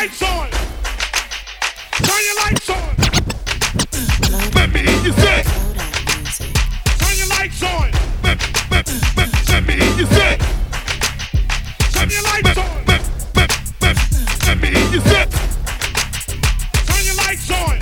lights on. Turn your lights on. Let me hear you say. Turn your lights on. Let, let, let, let me hear you say. Turn your lights on. Let, me hear you say. Turn your lights on.